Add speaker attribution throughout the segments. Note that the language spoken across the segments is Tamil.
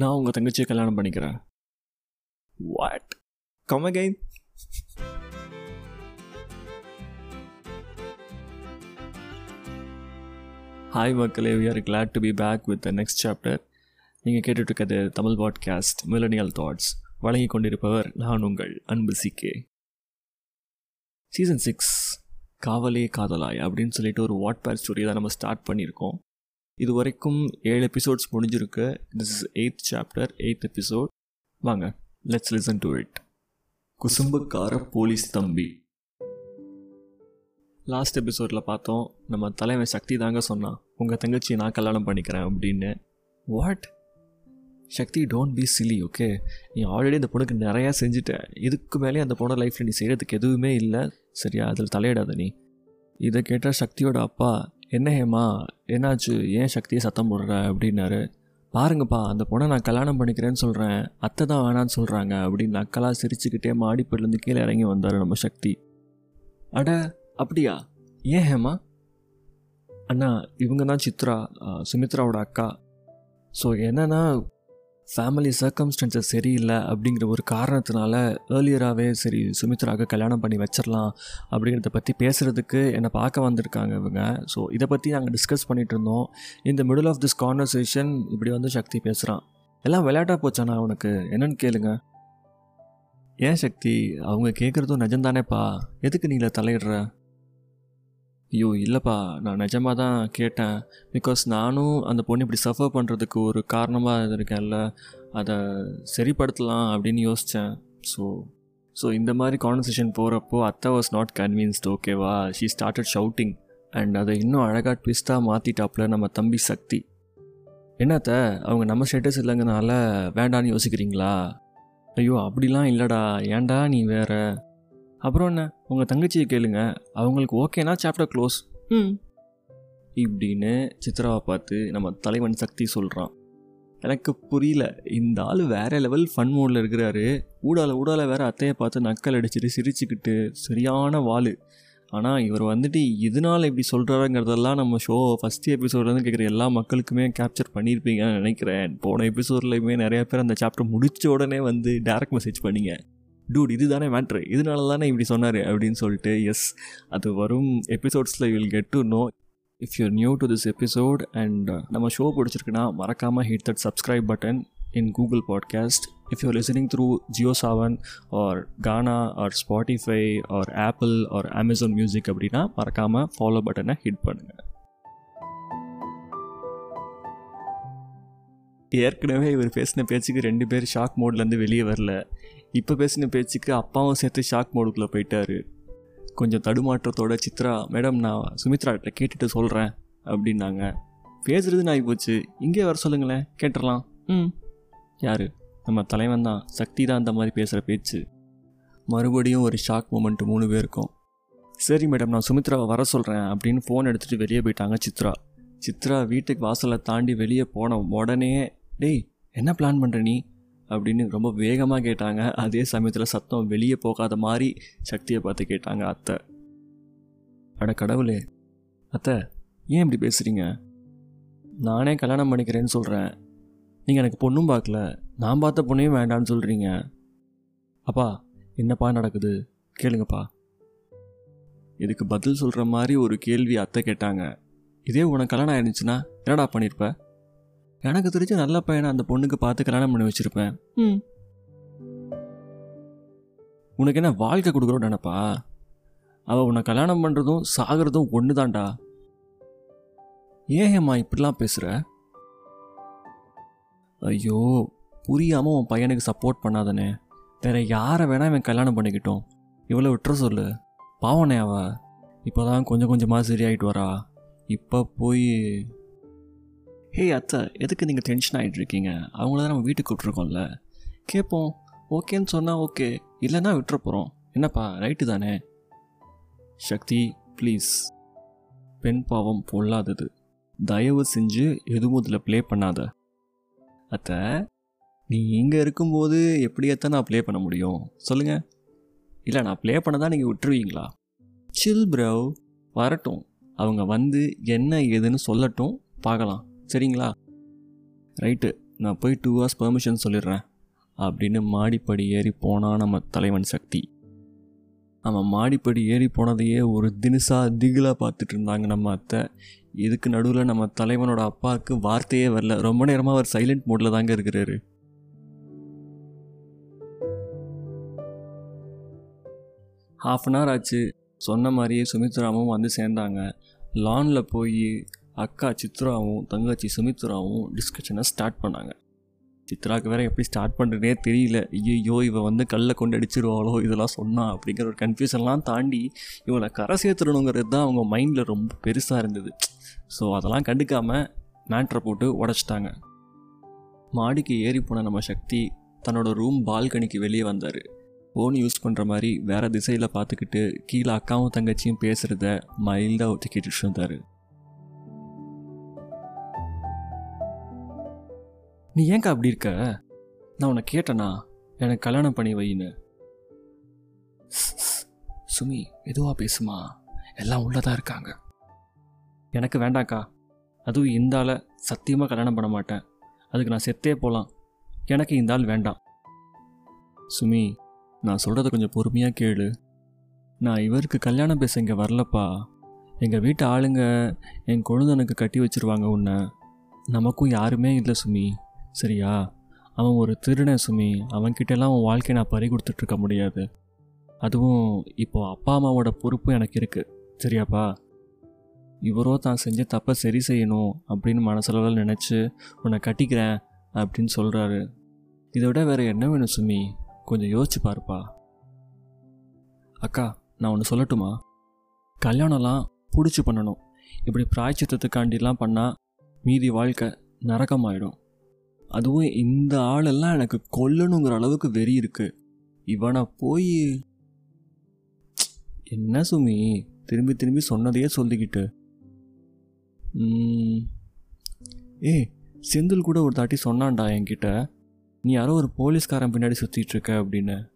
Speaker 1: நான் உங்கள் தங்கச்சியை கல்யாணம் பண்ணிக்கிறேன். வாட் கம் அகைன் ஹாய் மக்களே. We are glad to be back with the next chapter நீங்கள் கேட்டுட்ருக்கிறது தமிழ் பாட்காஸ்ட் மிலனியல் தாட்ஸ் வழங்கி கொண்டிருப்பவர் நான் உங்கள் அன்பு சிகே சீசன் சிக்ஸ் காவலே காதலாய் அப்படின்னு சொல்லிட்டு ஒரு வாட்பேர் ஸ்டோரியை தான் நம்ம ஸ்டார்ட் பண்ணியிருக்கோம். இது வரைக்கும் ஏழு எபிசோட்ஸ் முடிஞ்சிருக்கு. This is eighth chapter eighth episode வாங்க லெட்ஸ் லிசன் டு இட் குசும்புக்கார போலீஸ் தம்பி. லாஸ்ட் எபிசோடில் பார்த்தோம் நம்ம தலைவன் சக்தி தாங்க சொன்னான் உங்கள் தங்கச்சி நான் கல்யாணம் பண்ணிக்கிறேன் அப்படின்னு. What Shakti don't be silly okay நீ ஆல்ரெடி அந்த பொண்ணுக்கு நிறையா செஞ்சுட்ட. இதுக்கு மேலே அந்த பொண்ணை லைஃப்பில் நீ செய்கிறதுக்கு எதுவுமே இல்லை. சரியா? அதில் தலையிடாத நீ. இதை கேட்டால் சக்தியோட அப்பா என்ன ஹேமா என்னாச்சு? ஏன் சக்தியை சத்தம் போடுற? அப்படின்னாரு. பாருங்கப்பா அந்த பொண்ணை நான் கல்யாணம் பண்ணிக்கிறேன்னு சொல்கிறேன் அத்தை தான் வேணான்னு சொல்கிறாங்க அப்படின்னு நக்கலாக சிரிச்சுக்கிட்டே மாடிப்படிலேருந்து கீழே இறங்கி வந்தார் நம்ம சக்தி. அட அப்படியா? ஏன் ஹேமா? அண்ணா இவங்க தான் சித்ரா சுமித்ராவோட அக்கா. ஸோ என்னன்னா ஃபேமிலி சர்க்கம்ஸ்டன்சஸ் சரியில்லை அப்படிங்கிற ஒரு காரணத்தினால ஏர்லியராகவே சரி சுமித்ராவுக்கு கல்யாணம் பண்ணி வச்சிடலாம் அப்படிங்கிறத பற்றி பேசுகிறதுக்கு என்னை பார்க்க வந்திருக்காங்க இவங்க. ஸோ இதை பற்றி நாங்கள் டிஸ்கஸ் பண்ணிகிட்டு இருந்தோம். இந்த மிடில் ஆஃப் திஸ் கான்வர்சேஷன் இப்படி வந்து சக்தி பேசுகிறான் எல்லாம் விளையாட்டாக போச்சாண்ணா அவனுக்கு என்னன்னு கேளுங்க. ஏன் சக்தி? அவங்க கேட்குறதும் நிஜம்தானேப்பா. எதுக்கு நீங்கள தலையிடுற? ஐயோ இல்லைப்பா. நான் நிஜமாக தான் கேட்டேன். பிகாஸ் நானும் அந்த பொண்ணு இப்படி சஃபர் பண்ணுறதுக்கு ஒரு காரணமாக இருக்கேன்ல அதை சரிப்படுத்தலாம் அப்படின்னு யோசித்தேன் ஸோ ஸோ இந்த மாதிரி கான்வர்சேஷன் போகிறப்போ அத்தை வாஸ் நாட் கன்வின்ஸ்ட் ஓகேவா ஷீ ஸ்டார்டட் ஷவுட்டிங் அண்ட் அதை இன்னும் அழகாக ட்விஸ்ட்டாக மாற்றிட்டாப்புல நம்ம தம்பி சக்தி. என்னத்த அவங்க நம்ம ஸ்டேட்டஸ் இல்லைங்கனால வேண்டான்னு யோசிக்கிறீங்களா? ஐயோ அப்படிலாம் இல்லைடா. ஏன்டா நீ வேற? அப்புறம் என்ன? உங்கள் தங்கச்சியை கேளுங்க. அவங்களுக்கு ஓகேனா சாப்டர் க்ளோஸ் ம். இப்படின்னு சித்ராவை பார்த்து நம்ம தலைவன் சக்தி சொல்கிறான் எனக்கு புரியல. இந்த ஆள் வேற லெவல் ஃபன் மோடில் இருக்கிறாரு. ஊடால ஊடால வேற அத்தையை பார்த்து நக்கல் அடிச்சிட்டு சிரிச்சுக்கிட்டு சரியான வாள் ஆனால் இவர் வந்துட்டு இதனால் இப்படி சொல்கிறாருங்கிறதெல்லாம் நம்ம ஷோ ஃபஸ்ட் எபிசோட்லேருந்து கேட்குற எல்லா மக்களுக்குமே கேப்சர் பண்ணியிருப்பீங்கன்னு நினைக்கிறேன். போன எபிசோட்லையுமே நிறைய பேர் அந்த சாப்டர் முடிச்ச உடனே வந்து டேரக்ட் மெசேஜ் பண்ணீங்க. டூட் இதுதானே மேட்ரு இதனால தானே இப்படி சொன்னார்? அப்படின்னு சொல்லிட்டு எஸ் அது வரும் எபிசோட்ஸில் will get to know if you're new to this episode and நம்ம ஷோ பிடிச்சிருக்குன்னா மறக்காமல் hit that subscribe button in Google podcast if you're listening through Jio Saavn or Gaana or Spotify or Apple or Amazon music அப்படின்னா மறக்காமல் ஃபாலோ பட்டனை ஹிட் பண்ணுங்கள் ஏற்கனவே இவர் பேசின பேச்சுக்கு ரெண்டு பேர் ஷாக் மோட்லேருந்து வெளியே வரல. இப்போ பேசின பேச்சுக்கு அப்பாவும் சேர்த்து ஷாக் மோடுக்குள்ளே போயிட்டாரு. கொஞ்சம் தடுமாற்றத்தோட சித்ரா மேடம் நான் சுமித்ராட்ட கேட்டுட்டு சொல்கிறேன் அப்படின்னாங்க. பேசுறது நாய் போச்சு. இங்கே வர சொல்லுங்களேன் கேட்டுடலாம். ம். யார்? நம்ம தலைவன் தான். சக்தி தான் அந்த மாதிரி பேசுகிற பேச்சு. மறுபடியும் ஒரு ஷாக் மூமெண்ட் மூணு பேருக்கும். சரி மேடம் நான் சுமித்ராவை வர சொல்கிறேன் அப்படின்னு ஃபோன் எடுத்துகிட்டு வெளியே போயிட்டாங்க சித்ரா. சித்ரா வீட்டுக்கு வாசலை தாண்டி வெளியே போன உடனே டேய் என்ன பிளான் பண்ணுற நீ? அப்படின்னு ரொம்ப வேகமாக கேட்டாங்க. அதே சமயத்தில் சத்தம் வெளியே போகாத மாதிரி சக்தியை பார்த்து கேட்டாங்க அத்தை. அட கடவுளே அத்தை ஏன் இப்படி பேசுகிறீங்க நானே கல்யாணம் பண்ணிக்கிறேன்னு சொல்கிறேன் நீங்கள் எனக்கு பொண்ணும் பார்க்கல. நான் பார்த்த பொண்ணையும் வேண்டான்னு சொல்கிறீங்க அப்பா என்னப்பா நடக்குது? கேளுங்கப்பா. இதுக்கு பதில் சொல்கிற மாதிரி ஒரு கேள்வி அத்தை கேட்டாங்க. இதே உனக்கு கல்யாணம் ஆயிருந்துச்சுன்னா என்னடா பண்ணியிருப்பேன் எனக்கு தெரிஞ்ச நல்ல பையனை அந்த பொண்ணுக்கு பார்த்து கல்யாணம் பண்ணி வச்சிருப்பேன். ம். உனக்கு என்ன வாழ்க்கை கொடுக்குறோம் நினப்பா? அவள் உன்னை கல்யாணம் பண்ணுறதும் சாகிறதும் ஒன்று தான்டா ஏன் ஏம்மா இப்படிலாம் பேசுகிற ஐயோ புரியாமல் உன் பையனுக்கு சப்போர்ட் பண்ணாதானே. வேற யாரை வேணா இவன் கல்யாணம் பண்ணிக்கிட்டோம். இவ்வளோ விட்டுற சொல்லு. பாவனே அவ. இப்போ தான் கொஞ்சம் கொஞ்சமாக சரியாயிட்டு வரா. இப்போ போய் ஹே அத்தை எதுக்கு நீங்கள் டென்ஷன் ஆகிட்டு இருக்கீங்க அவங்கள தான் நம்ம வீட்டுக்கு விட்ருக்கோம்ல கேட்போம் ஓகேன்னு சொன்னால் ஓகே. இல்லைன்னா விட்டுற போகிறோம் என்னப்பா ரைட்டு தானே? சக்தி ப்ளீஸ் பெண் பாவம் பொல்லாதது. தயவு செஞ்சு எதுவும் இதில் ப்ளே பண்ணாத. அத்தை நீ இங்கே இருக்கும்போது எப்படியத்தான் நான் ப்ளே பண்ண முடியும்? சொல்லுங்கள் இல்லை நான் ப்ளே பண்ண தான் நீங்கள் விட்டுருவீங்களா? சில் ப்ரோ வரட்டும். அவங்க வந்து என்ன ஏதுன்னு சொல்லட்டும். பார்க்கலாம். சரிங்களா? ரைட்டு நான் போய் டூ ஹவர்ஸ் பெர்மிஷன் சொல்லிடுறேன். அப்படின்னு மாடிப்படி ஏறி போனான் நம்ம தலைவன் சக்தி. நம்ம மாடிப்படி ஏறி போனதையே ஒரு தினுசாக திகிலாக பார்த்துட்டு இருந்தாங்க நம்ம அத்தை. இதுக்கு நடுவில் நம்ம தலைவனோட அப்பாவுக்கு வார்த்தையே வரல. ரொம்ப நேரமாக அவர் சைலண்ட் மோடில் தாங்க இருக்கிறாரு. ஹாஃப் அன் ஹவர் ஆச்சு. சொன்ன மாதிரியே சுமித்ராமும் வந்து சேர்ந்தாங்க. லானில் போய் அக்கா சித்ராவும் தங்கச்சி சுமித்ராவும் டிஸ்கஷனை ஸ்டார்ட் பண்ணாங்க. சித்ராவுக்கு வேற எப்படி ஸ்டார்ட் பண்ணுறதே தெரியல. ஐயோ இவ வந்து கல்லை கொண்டு அடிச்சிருவாளோ இதெல்லாம் சொன்னா அப்படிங்கிற ஒரு கன்ஃபியூஷன்லாம் தாண்டி இவளை கரை சேர்த்துடணுங்கிறது தான் அவங்க மைண்டில் ரொம்ப பெருசாக இருந்தது. ஸோ அதெல்லாம் கண்டுக்காமல் மேட்ரை போட்டு உடச்சிட்டாங்க. மாடிக்கு ஏறி போன நம்ம சக்தி தன்னோட ரூம் பால்கனிக்கு வெளியே வந்தார். ஃபோன் யூஸ் பண்ணுற மாதிரி வேறு திசையில் பார்த்துக்கிட்டு கீழே அக்காவும் தங்கச்சியும் பேசுகிறத மைல்டாக ஒத்துக்கிட்டு இருந்தார். நீ ஏங்கா அப்படி இருக்க? நான் உன்னை கேட்டேனா? எனக்கு கல்யாணம் பண்ணி வைன்னு. சுமி எதுவாக பேசுமா. எல்லாம் உள்ளதாக இருக்காங்க. எனக்கு வேண்டாம்க்கா. அதுவும் இந்த ஆளை சத்தியமாக கல்யாணம் பண்ண மாட்டேன். அதுக்கு நான் செத்தே போகலாம் எனக்கு இந்த ஆள் வேண்டாம். சுமி நான் சொல்கிறத கொஞ்சம் பொறுமையாக கேளு. நான் இவருக்கு கல்யாணம் பேச இங்கே வரலப்பா. எங்கள் வீட்டு ஆளுங்க என் கொழுந்தனுக்கு கட்டி வச்சிருவாங்க உன்னை. நமக்கும் யாருமே இல்லை சுமி. சரியா? அவன் ஒரு திருடன் சுமி. அவன்கிட்டலாம் அவன் வாழ்க்கையை நான் பறி கொடுத்துட்ருக்க முடியாது. அதுவும் இப்போ அப்பா அம்மாவோட பொறுப்பு எனக்கு இருக்குது சரியாப்பா? இவரோ தான் செஞ்ச தப்பை சரி செய்யணும் அப்படின்னு மனசளவில் நினச்சி உன்னை கட்டிக்கிறேன் அப்படின்னு சொல்கிறாரு இதை விட வேறு என்ன வேணும் சுமி? கொஞ்சம் யோசிச்சு பாருப்பா. அக்கா நான் ஒன்று சொல்லட்டுமா? கல்யாணம்லாம் பிடிச்சி பண்ணணும். இப்படி பிராய்ச்சித்தத்துக்காண்டிலாம் பண்ணால் மீதி வாழ்க்கை நரகமாயிடும். அதுவும் இந்த ஆளெல்லாம் எனக்கு கொல்லணுங்கிற அளவுக்கு வெறி இருக்கு. இவனை போய் என்ன சுமி? திரும்பி திரும்பி சொன்னதையே சொல்லிக்கிட்டு. ஏ செந்தில் கூட ஒரு தாட்டி சொன்னான்டா என்கிட்ட. நீ யாரோ ஒரு போலீஸ்காரன் பின்னாடி சுற்றிட்டு இருக்க அப்படின்னு.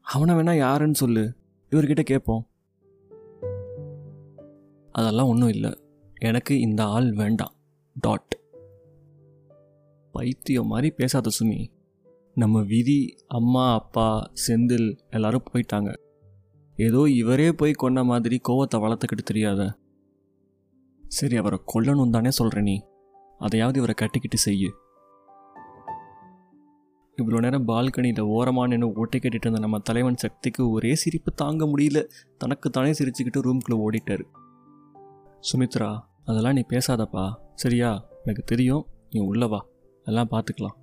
Speaker 1: அவனை வேணா யாருன்னு சொல்லு. இவர்கிட்ட கேட்போம் அதெல்லாம் ஒன்றும் இல்லை. எனக்கு இந்த ஆள் வேண்டாம். டாட். பைத்தியம் மாதிரி பேசாத சுமி. நம்ம விதி அம்மா அப்பா செந்தில் எல்லாரும் போயிட்டாங்க. ஏதோ இவரே போய் கொன்ன மாதிரி கோவத்தை வளர்த்துக்கிட்டு தெரியாத. சரி அவரை கொல்லணும் தானே சொல்கிற நீ. அதையாவது இவரை கட்டிக்கிட்டு செய்யு. இவ்வளோ நேரம் பால்கனியில் ஓரமாக நின்று ஓட்டை கேட்டுட்டு இருந்த நம்ம தலைவன் சக்திக்கு ஒரே சிரிப்பு தாங்க முடியல. தனக்கு தானே சிரிச்சுக்கிட்டு ரூம்குள்ளே ஓடிட்டார். சுமித்ரா அதெல்லாம் நீ பேசாதப்பா. சரியா? எனக்கு தெரியும். நீ உள்ளவா எல்லாம் பார்த்துக்கலாம்.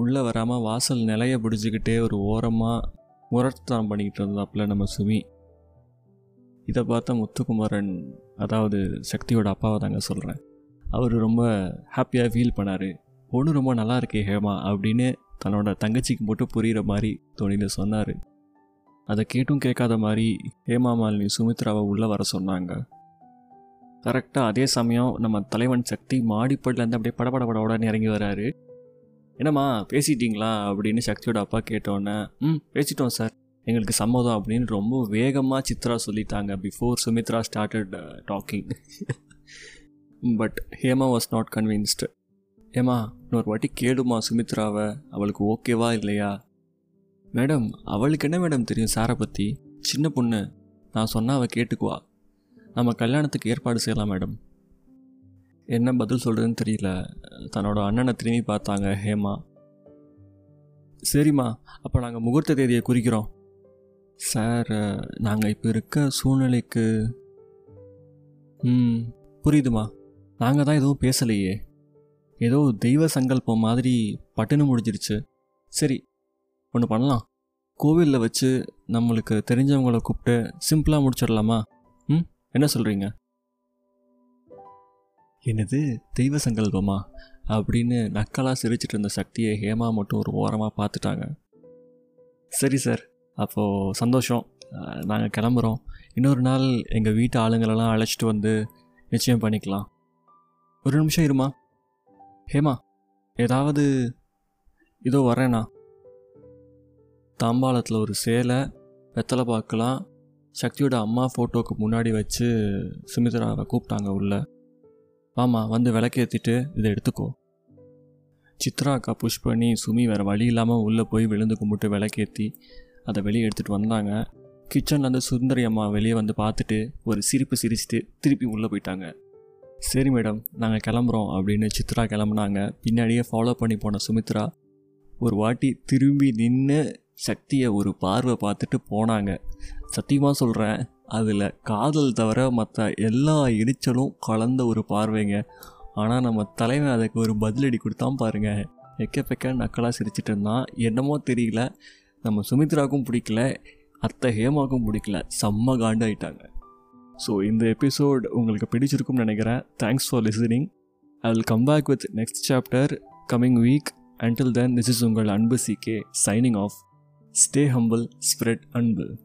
Speaker 1: உள்ளே வராமல் வாசல் நிலைய பிடிச்சிக்கிட்டே ஒரு ஓரமாக முரட்டுத்தனம் பண்ணிக்கிட்டு இருந்தாப்புல நம்ம சுமி. இதை பார்த்தா முத்துக்குமாரன் அதாவது சக்தியோட அப்பாவை தாங்க சொல்கிறேன் அவர் ரொம்ப ஹாப்பியாக ஃபீல் பண்ணார். பொண்ணு ரொம்ப நல்லா இருக்கே ஹேமா அப்படின்னு தன்னோட தங்கச்சிக்கு மட்டும் புரிகிற மாதிரி தோணியில் சொன்னார். அதை கேட்டும் கேட்காத மாதிரி ஹேமா மாலினி சுமித்ராவை உள்ளே வர சொன்னாங்க. கரெக்டாக அதே சமயம் நம்ம தலைவன் சக்தி மாடிப்படிலேருந்து அப்படியே படபட படபடன்னு இறங்கி வராரு. என்னம்மா பேசிட்டீங்களா? அப்படின்னு சக்தியோட அப்பா கேட்டோன்னே ம் பேசிட்டோம் சார். எங்களுக்கு சம்மதம் அப்படின்னு ரொம்ப வேகமாக சித்ரா சொல்லிட்டாங்க before Sumitra started talking but Hema was not convinced ஏமா இன்னொரு வாட்டி கேடுமா சுமித்ராவை? அவளுக்கு ஓகேவா இல்லையா? மேடம் அவளுக்கு என்ன மேடம் தெரியும் சாரை பற்றி சின்ன பொண்ணு. நான் சொன்னால் அவள் கேட்டுக்குவா. நம்ம கல்யாணத்துக்கு ஏற்பாடு செய்யலாம் மேடம். என்ன பதில் சொல்கிறதுன்னு தெரியல. தன்னோட அண்ணனை திரும்பி பார்த்தாங்க ஹேமா. சரிம்மா அப்போ நாங்கள் முகூர்த்த தேதியை குறிக்கிறோம். சார் நாங்கள் இப்போ இருக்க சூழ்நிலைக்கு ம் புரியுதுமா. நாங்கள் தான் எதுவும் பேசலையே. ஏதோ தெய்வ சங்கல்பம் மாதிரி பட்டுன்னு முடிஞ்சிருச்சு. சரி ஒன்று பண்ணலாம். கோவிலில் வச்சு நம்மளுக்கு தெரிஞ்சவங்கள கூப்பிட்டு சிம்பிளாக முடிச்சிடலாமா? என்ன சொல்கிறீங்க என்னது தெய்வ சங்கல்பமா? அப்படின்னு நக்கலாக சிரிச்சிட்டு இருந்த சக்தியை ஹேமா மட்டும் ஒரு ஓரமாக பார்த்துட்டாங்க. சரி சார் அப்போது சந்தோஷம். நாங்கள் கிளம்புறோம். இன்னொரு நாள் எங்கள் வீட்டு ஆளுங்களெல்லாம் அழைச்சிட்டு வந்து நிச்சயம் பண்ணிக்கலாம். ஒரு நிமிஷம் இருமா? ஹேமா ஏதாவது? இதோ வரேண்ணா தாம்பாளத்தில் ஒரு சேலை வெத்தலை பார்க்கலாம் சக்தியோட அம்மா ஃபோட்டோவுக்கு முன்னாடி வச்சு சுமித்ராவை கூப்பிட்டாங்க உள்ள. ஆமாம் வந்து விளக்கேற்றிட்டு இதை எடுத்துக்கோ. சித்ரா அக்கா புஷ் பண்ணி சுமி வேறு வழி இல்லாமல் உள்ளே போய் விழுந்து கும்பிட்டு விளக்கேற்றி அதை வெளியே எடுத்துகிட்டு வந்தாங்க. கிச்சன்லேருந்து சுந்தரி அம்மா வெளியே வந்து பார்த்துட்டு ஒரு சிரிப்பு சிரிச்சுட்டு திருப்பி உள்ளே போயிட்டாங்க. சரி மேடம் நாங்கள் கிளம்புறோம் அப்படின்னு சித்ரா கிளம்புனாங்க. பின்னாடியே ஃபாலோ பண்ணி போன சுமித்ரா ஒரு வாட்டி திரும்பி நின்று சக்தியை ஒரு பார்வை பார்த்துட்டு போனாங்க. சத்தியமாக சொல்கிறேன் அதில் காதல் தவிர மற்ற எல்லா இடிச்சலும் கலந்த ஒரு பார்வைங்க. ஆனால் நம்ம தலைவன் அதுக்கு ஒரு பதிலடி கொடுத்தான் பாருங்கள் எக்க பெக்க நக்கலாக சிரிச்சிட்டு இருந்தான். என்னமோ தெரியல நம்ம சுமித்ராவுக்கும் பிடிக்கல அத்தை ஹேமாவுக்கும் பிடிக்கல. செம்ம காண்டு ஆயிட்டாங்க ஸோ இந்த எபிசோட் உங்களுக்கு பிடிச்சிருக்கும்னு நினைக்கிறேன். Thanks for listening I will come back with next chapter coming week until then this is உங்கள் அன்பு CK signing off Stay humble, spread humble.